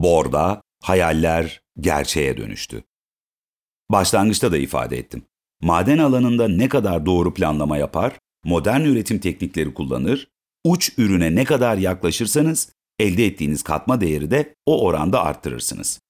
Borda hayaller gerçeğe dönüştü. Başlangıçta da ifade ettim. Maden alanında ne kadar doğru planlama yapar, modern üretim teknikleri kullanır, uç ürüne ne kadar yaklaşırsanız elde ettiğiniz katma değeri de o oranda arttırırsınız.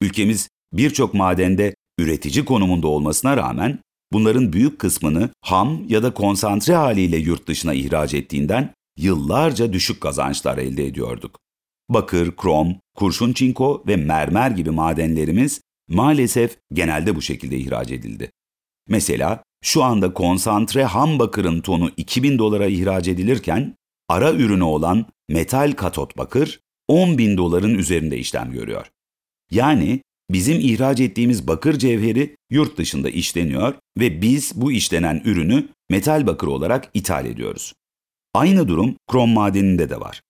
Ülkemiz birçok madende üretici konumunda olmasına rağmen bunların büyük kısmını ham ya da konsantre haliyle yurt dışına ihraç ettiğinden yıllarca düşük kazançlar elde ediyorduk. Bakır, krom, kurşun çinko ve mermer gibi madenlerimiz maalesef genelde bu şekilde ihraç edildi. Mesela şu anda konsantre ham bakırın tonu 2000 dolara ihraç edilirken ara ürünü olan metal katot bakır 10 bin doların üzerinde işlem görüyor. Yani bizim ihraç ettiğimiz bakır cevheri yurt dışında işleniyor ve biz bu işlenen ürünü metal bakır olarak ithal ediyoruz. Aynı durum krom madeninde de var.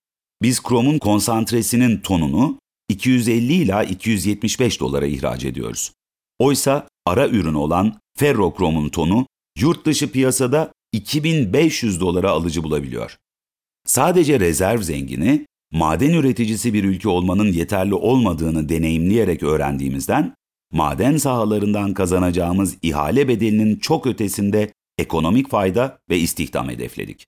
Biz kromun konsantresinin tonunu 250 ila 275 dolara ihraç ediyoruz. Oysa ara ürün olan ferrokromun tonu yurt dışı piyasada 2500 dolara alıcı bulabiliyor. Sadece rezerv zengini, maden üreticisi bir ülke olmanın yeterli olmadığını deneyimleyerek öğrendiğimizden, maden sahalarından kazanacağımız ihale bedelinin çok ötesinde ekonomik fayda ve istihdam hedefledik.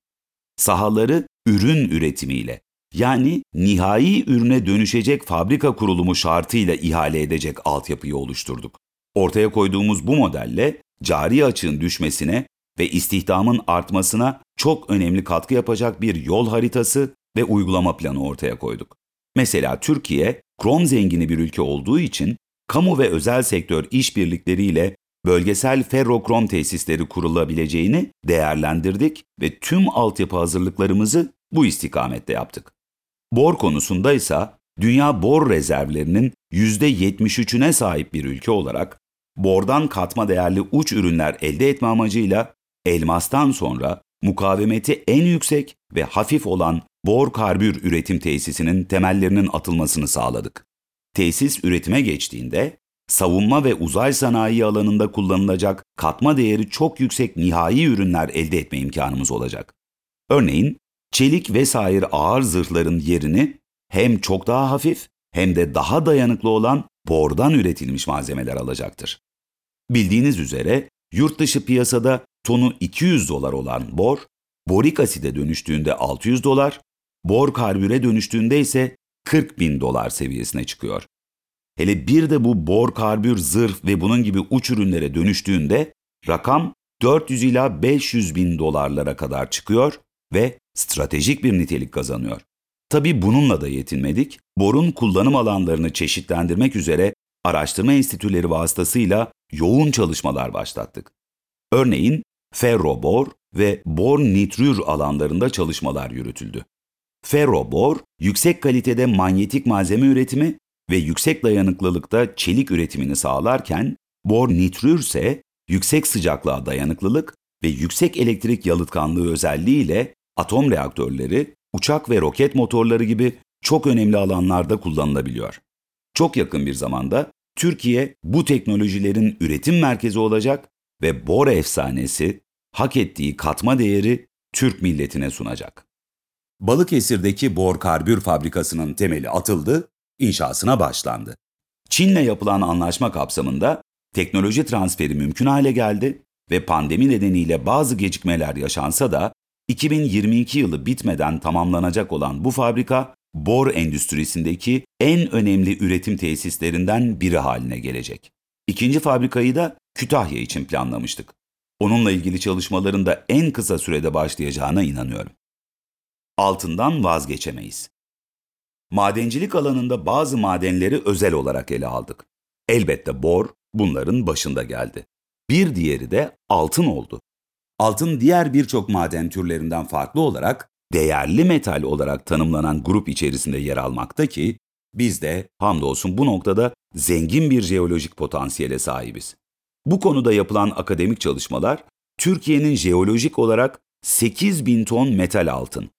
Sahaları ürün üretimiyle, yani nihai ürüne dönüşecek fabrika kurulumu şartıyla ihale edecek altyapıyı oluşturduk. Ortaya koyduğumuz bu modelle cari açığın düşmesine ve istihdamın artmasına çok önemli katkı yapacak bir yol haritası ve uygulama planı ortaya koyduk. Mesela Türkiye, krom zengini bir ülke olduğu için kamu ve özel sektör işbirlikleriyle bölgesel ferrokrom tesisleri kurulabileceğini değerlendirdik ve tüm altyapı hazırlıklarımızı bu istikamette yaptık. Bor konusunda ise dünya bor rezervlerinin %73'üne sahip bir ülke olarak bordan katma değerli uç ürünler elde etme amacıyla elmastan sonra mukavemeti en yüksek ve hafif olan bor karbür üretim tesisinin temellerinin atılmasını sağladık. Tesis üretime geçtiğinde savunma ve uzay sanayi alanında kullanılacak katma değeri çok yüksek nihai ürünler elde etme imkanımız olacak. Örneğin çelik vesaire ağır zırhların yerini hem çok daha hafif hem de daha dayanıklı olan bordan üretilmiş malzemeler alacaktır. Bildiğiniz üzere yurt dışı piyasada tonu 200 dolar olan bor, borik aside dönüştüğünde 600 dolar, bor karbüre dönüştüğünde ise 40 bin dolar seviyesine çıkıyor. Hele bir de bu bor karbür, zırh ve bunun gibi uç ürünlere dönüştüğünde rakam 400 ila 500 bin dolarlara kadar çıkıyor ve stratejik bir nitelik kazanıyor. Tabi bununla da yetinmedik, borun kullanım alanlarını çeşitlendirmek üzere araştırma enstitüleri vasıtasıyla yoğun çalışmalar başlattık. Örneğin ferrobor ve bor nitrür alanlarında çalışmalar yürütüldü. Ferrobor, yüksek kalitede manyetik malzeme üretimi ve yüksek dayanıklılıkta çelik üretimini sağlarken, bor nitrür ise yüksek sıcaklığa dayanıklılık ve yüksek elektrik yalıtkanlığı özelliğiyle atom reaktörleri, uçak ve roket motorları gibi çok önemli alanlarda kullanılabiliyor. Çok yakın bir zamanda Türkiye bu teknolojilerin üretim merkezi olacak ve Bor efsanesi hak ettiği katma değeri Türk milletine sunacak. Balıkesir'deki Bor Karbür Fabrikası'nın temeli atıldı, inşasına başlandı. Çin'le yapılan anlaşma kapsamında teknoloji transferi mümkün hale geldi ve pandemi nedeniyle bazı gecikmeler yaşansa da 2022 yılı bitmeden tamamlanacak olan bu fabrika bor endüstrisindeki en önemli üretim tesislerinden biri haline gelecek. İkinci fabrikayı da Kütahya için planlamıştık. Onunla ilgili çalışmaların da en kısa sürede başlayacağına inanıyorum. Altından vazgeçemeyiz. Madencilik alanında bazı madenleri özel olarak ele aldık. Elbette bor bunların başında geldi. Bir diğeri de altın oldu. Altın diğer birçok maden türlerinden farklı olarak değerli metal olarak tanımlanan grup içerisinde yer almakta ki biz de hamdolsun bu noktada zengin bir jeolojik potansiyele sahibiz. Bu konuda yapılan akademik çalışmalar Türkiye'nin jeolojik olarak 8 bin ton metal altın,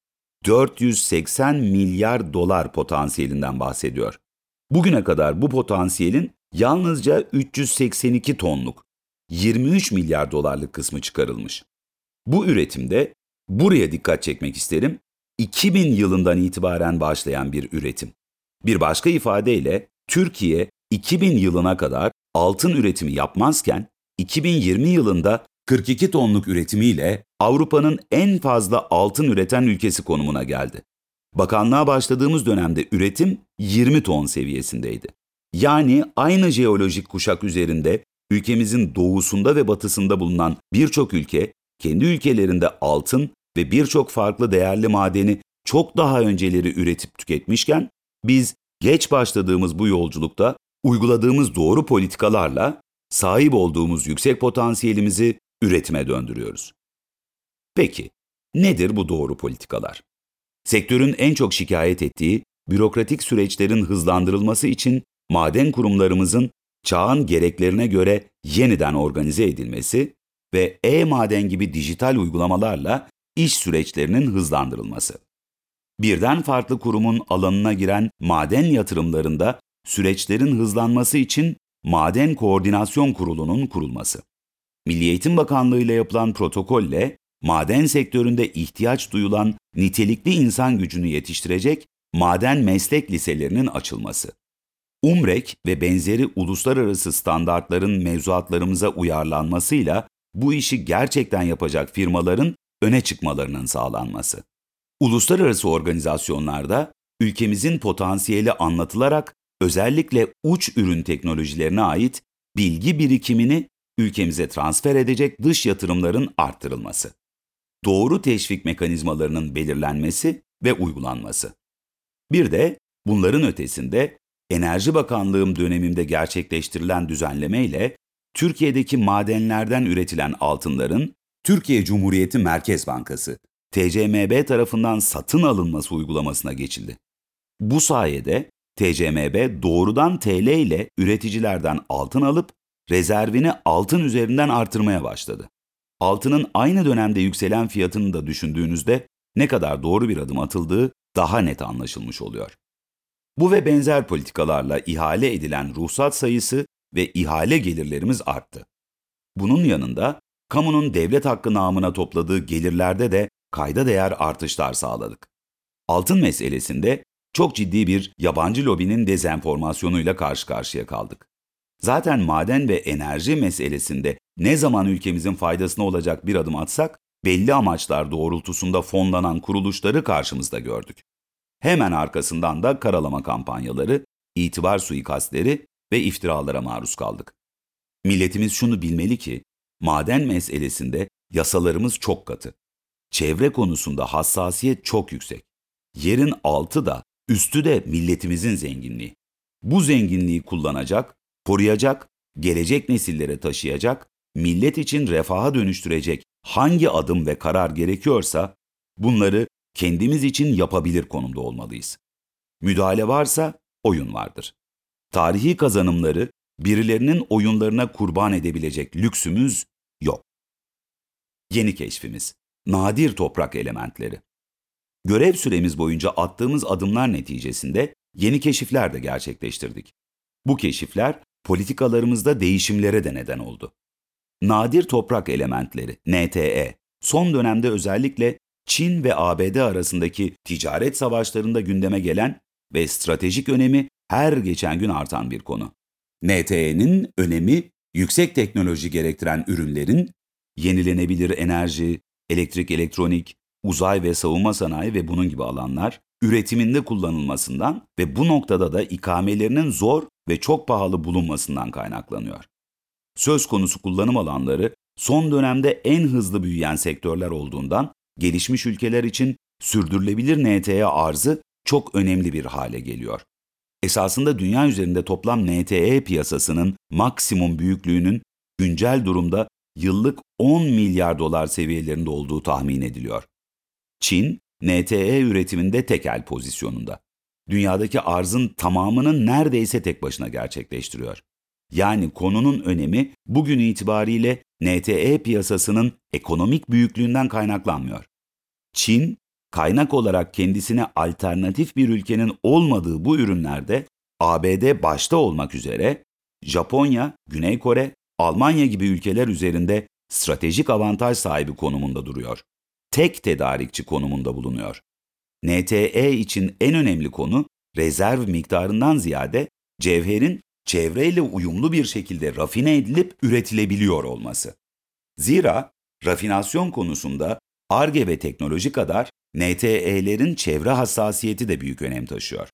480 milyar dolar potansiyelinden bahsediyor. Bugüne kadar bu potansiyelin yalnızca 382 tonluk, 23 milyar dolarlık kısmı çıkarılmış. Bu üretimde buraya dikkat çekmek isterim. 2000 yılından itibaren başlayan bir üretim. Bir başka ifadeyle Türkiye 2000 yılına kadar altın üretimi yapmazken 2020 yılında 42 tonluk üretimiyle Avrupa'nın en fazla altın üreten ülkesi konumuna geldi. Bakanlığa başladığımız dönemde üretim 20 ton seviyesindeydi. Yani aynı jeolojik kuşak üzerinde ülkemizin doğusunda ve batısında bulunan birçok ülke kendi ülkelerinde altın ve birçok farklı değerli madeni çok daha önceleri üretip tüketmişken biz geç başladığımız bu yolculukta uyguladığımız doğru politikalarla sahip olduğumuz yüksek potansiyelimizi üretime döndürüyoruz. Peki, nedir bu doğru politikalar? Sektörün en çok şikayet ettiği bürokratik süreçlerin hızlandırılması için maden kurumlarımızın çağın gereklerine göre yeniden organize edilmesi ve e-maden gibi dijital uygulamalarla iş süreçlerinin hızlandırılması. Birden farklı kurumun alanına giren maden yatırımlarında süreçlerin hızlanması için Maden Koordinasyon Kurulu'nun kurulması. Milli Eğitim Bakanlığı ile yapılan protokolle maden sektöründe ihtiyaç duyulan nitelikli insan gücünü yetiştirecek maden meslek liselerinin açılması. UMREK ve benzeri uluslararası standartların mevzuatlarımıza uyarlanmasıyla bu işi gerçekten yapacak firmaların öne çıkmalarının sağlanması. Uluslararası organizasyonlarda ülkemizin potansiyeli anlatılarak özellikle uç ürün teknolojilerine ait bilgi birikimini ülkemize transfer edecek dış yatırımların arttırılması. Doğru teşvik mekanizmalarının belirlenmesi ve uygulanması. Bir de bunların ötesinde Enerji Bakanlığım döneminde gerçekleştirilen düzenleme ile Türkiye'deki madenlerden üretilen altınların Türkiye Cumhuriyeti Merkez Bankası TCMB tarafından satın alınması uygulamasına geçildi. Bu sayede TCMB doğrudan TL ile üreticilerden altın alıp rezervini altın üzerinden artırmaya başladı. Altının aynı dönemde yükselen fiyatını da düşündüğünüzde ne kadar doğru bir adım atıldığı daha net anlaşılmış oluyor. Bu ve benzer politikalarla ihale edilen ruhsat sayısı ve ihale gelirlerimiz arttı. Bunun yanında kamunun devlet hakkı namına topladığı gelirlerde de kayda değer artışlar sağladık. Altın meselesinde çok ciddi bir yabancı lobinin dezenformasyonuyla karşı karşıya kaldık. Zaten maden ve enerji meselesinde ne zaman ülkemizin faydasına olacak bir adım atsak, belli amaçlar doğrultusunda fonlanan kuruluşları karşımızda gördük. Hemen arkasından da karalama kampanyaları, itibar suikastleri ve iftiralara maruz kaldık. Milletimiz şunu bilmeli ki, maden meselesinde yasalarımız çok katı. Çevre konusunda hassasiyet çok yüksek. Yerin altı da, üstü de milletimizin zenginliği. Bu zenginliği kullanacak, koruyacak, gelecek nesillere taşıyacak, millet için refaha dönüştürecek hangi adım ve karar gerekiyorsa bunları kendimiz için yapabilir konumda olmalıyız. Müdahale varsa oyun vardır. Tarihi kazanımları birilerinin oyunlarına kurban edebilecek lüksümüz yok. Yeni keşfimiz, nadir toprak elementleri. Görev süremiz boyunca attığımız adımlar neticesinde yeni keşifler de gerçekleştirdik. Bu keşifler politikalarımızda değişimlere de neden oldu. Nadir toprak elementleri, NTE, son dönemde özellikle Çin ve ABD arasındaki ticaret savaşlarında gündeme gelen ve stratejik önemi her geçen gün artan bir konu. NTE'nin önemi yüksek teknoloji gerektiren ürünlerin yenilenebilir enerji, elektrik elektronik, uzay ve savunma sanayi ve bunun gibi alanlar üretiminde kullanılmasından ve bu noktada da ikamelerinin zor ve çok pahalı bulunmasından kaynaklanıyor. Söz konusu kullanım alanları son dönemde en hızlı büyüyen sektörler olduğundan gelişmiş ülkeler için sürdürülebilir NTE arzı çok önemli bir hale geliyor. Esasında dünya üzerinde toplam NTE piyasasının maksimum büyüklüğünün güncel durumda yıllık 10 milyar dolar seviyelerinde olduğu tahmin ediliyor. Çin, NTE üretiminde tekel pozisyonunda. Dünyadaki arzın tamamının neredeyse tek başına gerçekleştiriyor. Yani konunun önemi bugün itibariyle NTE piyasasının ekonomik büyüklüğünden kaynaklanmıyor. Çin, kaynak olarak kendisine alternatif bir ülkenin olmadığı bu ürünlerde ABD başta olmak üzere Japonya, Güney Kore, Almanya gibi ülkeler üzerinde stratejik avantaj sahibi konumunda duruyor. Tek tedarikçi konumunda bulunuyor. NTE için en önemli konu rezerv miktarından ziyade cevherin çevreyle uyumlu bir şekilde rafine edilip üretilebiliyor olması. Zira rafinasyon konusunda ARGE ve teknoloji kadar NTE'lerin çevre hassasiyeti de büyük önem taşıyor.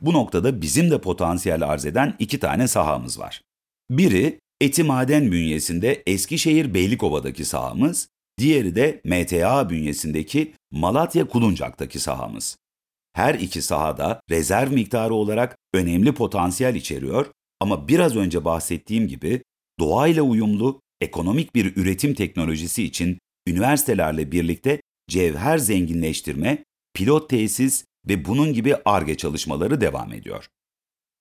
Bu noktada bizim de potansiyel arz eden iki tane sahamız var. Biri Eti Maden bünyesinde Eskişehir Beylikova'daki sahamız, diğeri de MTA bünyesindeki Malatya Kuluncak'taki sahamız. Her iki sahada rezerv miktarı olarak önemli potansiyel içeriyor ama biraz önce bahsettiğim gibi doğayla uyumlu, ekonomik bir üretim teknolojisi için üniversitelerle birlikte cevher zenginleştirme, pilot tesis ve bunun gibi ARGE çalışmaları devam ediyor.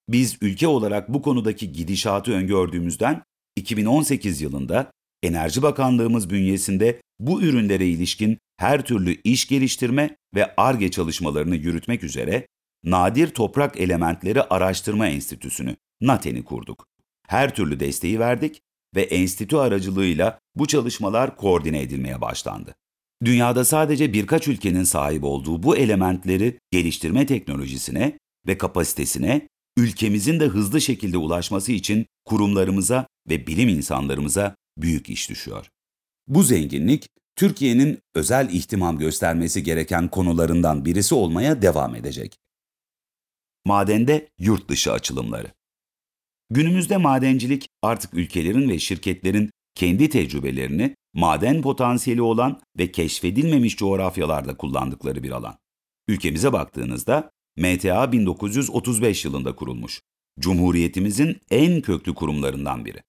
Biz ülke olarak bu konudaki gidişatı öngördüğümüzden 2018 yılında Enerji Bakanlığımız bünyesinde bu ürünlere ilişkin her türlü iş geliştirme ve ARGE çalışmalarını yürütmek üzere Nadir Toprak Elementleri Araştırma Enstitüsü'nü, NATEN'i kurduk. Her türlü desteği verdik ve enstitü aracılığıyla bu çalışmalar koordine edilmeye başlandı. Dünyada sadece birkaç ülkenin sahip olduğu bu elementleri geliştirme teknolojisine ve kapasitesine ülkemizin de hızlı şekilde ulaşması için kurumlarımıza ve bilim insanlarımıza büyük iş düşüyor. Bu zenginlik Türkiye'nin özel ihtimam göstermesi gereken konularından birisi olmaya devam edecek. Madende yurt dışı açılımları. Günümüzde madencilik artık ülkelerin ve şirketlerin kendi tecrübelerini maden potansiyeli olan ve keşfedilmemiş coğrafyalarda kullandıkları bir alan. Ülkemize baktığınızda MTA 1935 yılında kurulmuş. Cumhuriyetimizin en köklü kurumlarından biri.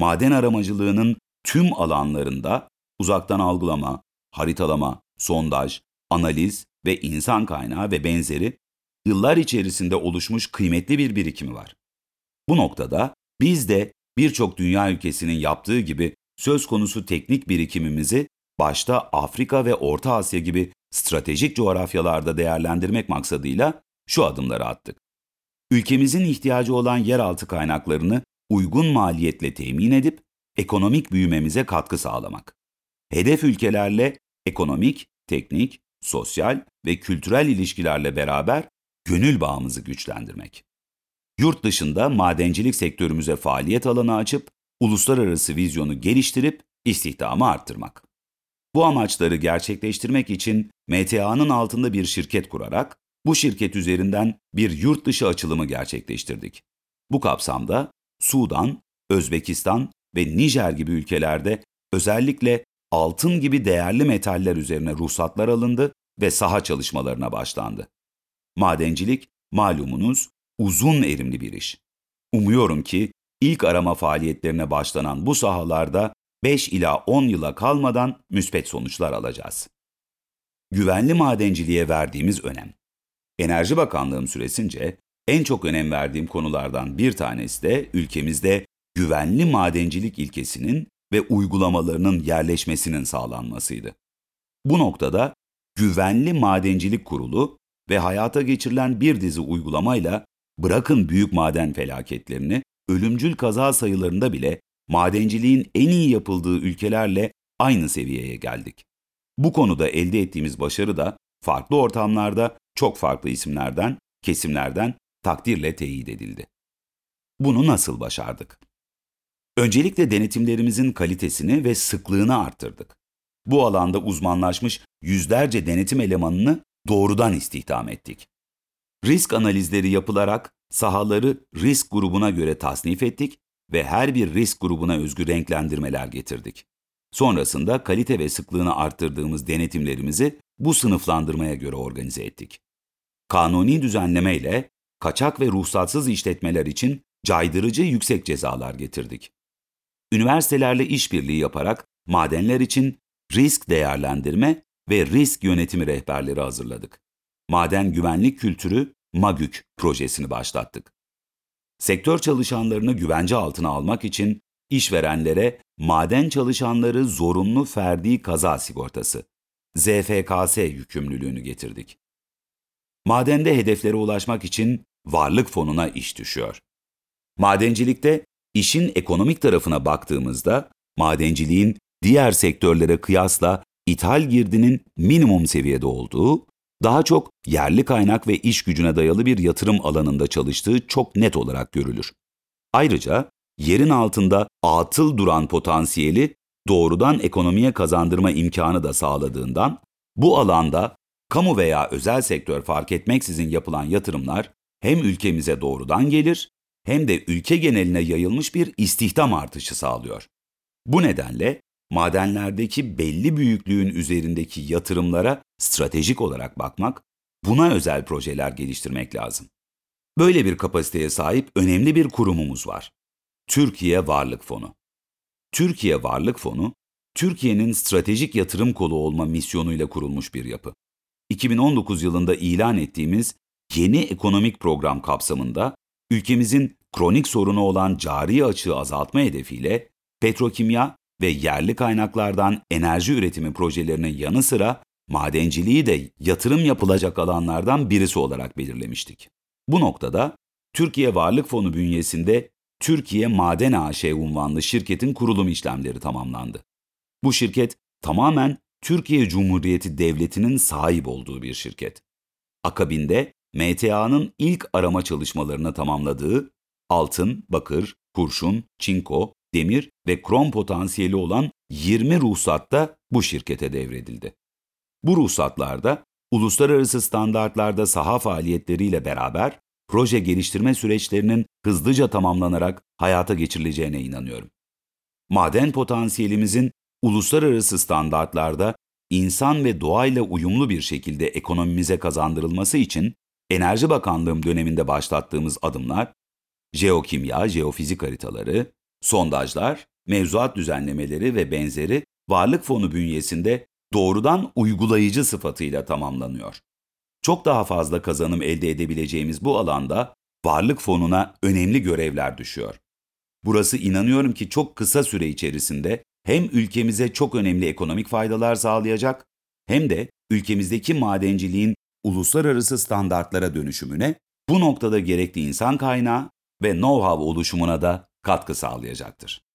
Maden aramacılığının tüm alanlarında uzaktan algılama, haritalama, sondaj, analiz ve insan kaynağı ve benzeri yıllar içerisinde oluşmuş kıymetli bir birikimi var. Bu noktada biz de birçok dünya ülkesinin yaptığı gibi söz konusu teknik birikimimizi başta Afrika ve Orta Asya gibi stratejik coğrafyalarda değerlendirmek maksadıyla şu adımları attık. Ülkemizin ihtiyacı olan yeraltı kaynaklarını uygun maliyetle temin edip ekonomik büyümemize katkı sağlamak. Hedef ülkelerle ekonomik, teknik, sosyal ve kültürel ilişkilerle beraber gönül bağımızı güçlendirmek. Yurt dışında madencilik sektörümüze faaliyet alanı açıp uluslararası vizyonu geliştirip istihdamı arttırmak. Bu amaçları gerçekleştirmek için MTA'nın altında bir şirket kurarak bu şirket üzerinden bir yurt dışı açılımı gerçekleştirdik. Bu kapsamda Sudan, Özbekistan ve Nijer gibi ülkelerde özellikle altın gibi değerli metaller üzerine ruhsatlar alındı ve saha çalışmalarına başlandı. Madencilik, malumunuz, uzun erimli bir iş. Umuyorum ki ilk arama faaliyetlerine başlanan bu sahalarda 5 ila 10 yıla kalmadan müspet sonuçlar alacağız. Güvenli madenciliğe verdiğimiz önem. Enerji Bakanlığım süresince en çok önem verdiğim konulardan bir tanesi de ülkemizde güvenli madencilik ilkesinin ve uygulamalarının yerleşmesinin sağlanmasıydı. Bu noktada Güvenli Madencilik Kurulu ve hayata geçirilen bir dizi uygulamayla bırakın büyük maden felaketlerini, ölümcül kaza sayılarında bile madenciliğin en iyi yapıldığı ülkelerle aynı seviyeye geldik. Bu konuda elde ettiğimiz başarı da farklı ortamlarda çok farklı isimlerden, kesimlerden takdirle teyit edildi. Bunu nasıl başardık? Öncelikle denetimlerimizin kalitesini ve sıklığını arttırdık. Bu alanda uzmanlaşmış yüzlerce denetim elemanını doğrudan istihdam ettik. Risk analizleri yapılarak sahaları risk grubuna göre tasnif ettik ve her bir risk grubuna özgü renklendirmeler getirdik. Sonrasında kalite ve sıklığını arttırdığımız denetimlerimizi bu sınıflandırmaya göre organize ettik. Kanuni düzenleme ile kaçak ve ruhsatsız işletmeler için caydırıcı yüksek cezalar getirdik. Üniversitelerle işbirliği yaparak madenler için risk değerlendirme ve risk yönetimi rehberleri hazırladık. Maden Güvenlik Kültürü MAGÜK projesini başlattık. Sektör çalışanlarını güvence altına almak için işverenlere maden çalışanları zorunlu ferdi kaza sigortası ZFKS yükümlülüğünü getirdik. Madende hedeflere ulaşmak için varlık fonuna iş düşüyor. Madencilikte işin ekonomik tarafına baktığımızda madenciliğin diğer sektörlere kıyasla ithal girdinin minimum seviyede olduğu daha çok yerli kaynak ve iş gücüne dayalı bir yatırım alanında çalıştığı çok net olarak görülür. Ayrıca yerin altında atıl duran potansiyeli doğrudan ekonomiye kazandırma imkanı da sağladığından bu alanda kamu veya özel sektör fark etmeksizin yapılan yatırımlar hem ülkemize doğrudan gelir hem de ülke geneline yayılmış bir istihdam artışı sağlıyor. Bu nedenle madenlerdeki belli büyüklüğün üzerindeki yatırımlara stratejik olarak bakmak, buna özel projeler geliştirmek lazım. Böyle bir kapasiteye sahip önemli bir kurumumuz var. Türkiye Varlık Fonu. Türkiye Varlık Fonu, Türkiye'nin stratejik yatırım kolu olma misyonuyla kurulmuş bir yapı. 2019 yılında ilan ettiğimiz yeni ekonomik program kapsamında ülkemizin kronik sorunu olan cari açığı azaltma hedefiyle petrokimya ve yerli kaynaklardan enerji üretimi projelerinin yanı sıra madenciliği de yatırım yapılacak alanlardan birisi olarak belirlemiştik. Bu noktada Türkiye Varlık Fonu bünyesinde Türkiye Maden AŞ unvanlı şirketin kurulum işlemleri tamamlandı. Bu şirket tamamen Türkiye Cumhuriyeti Devleti'nin sahip olduğu bir şirket. Akabinde MTA'nın ilk arama çalışmalarını tamamladığı altın, bakır, kurşun, çinko, demir ve krom potansiyeli olan 20 ruhsat da bu şirkete devredildi. Bu ruhsatlarda uluslararası standartlarda saha faaliyetleriyle beraber proje geliştirme süreçlerinin hızlıca tamamlanarak hayata geçirileceğine inanıyorum. Maden potansiyelimizin uluslararası standartlarda insan ve doğayla uyumlu bir şekilde ekonomimize kazandırılması için Enerji Bakanlığım döneminde başlattığımız adımlar, jeokimya, jeofizik haritaları, sondajlar, mevzuat düzenlemeleri ve benzeri varlık fonu bünyesinde doğrudan uygulayıcı sıfatıyla tamamlanıyor. Çok daha fazla kazanım elde edebileceğimiz bu alanda varlık fonuna önemli görevler düşüyor. Burası inanıyorum ki çok kısa süre içerisinde hem ülkemize çok önemli ekonomik faydalar sağlayacak hem de ülkemizdeki madenciliğin uluslararası standartlara dönüşümüne, bu noktada gerekli insan kaynağı ve know-how oluşumuna da katkı sağlayacaktır.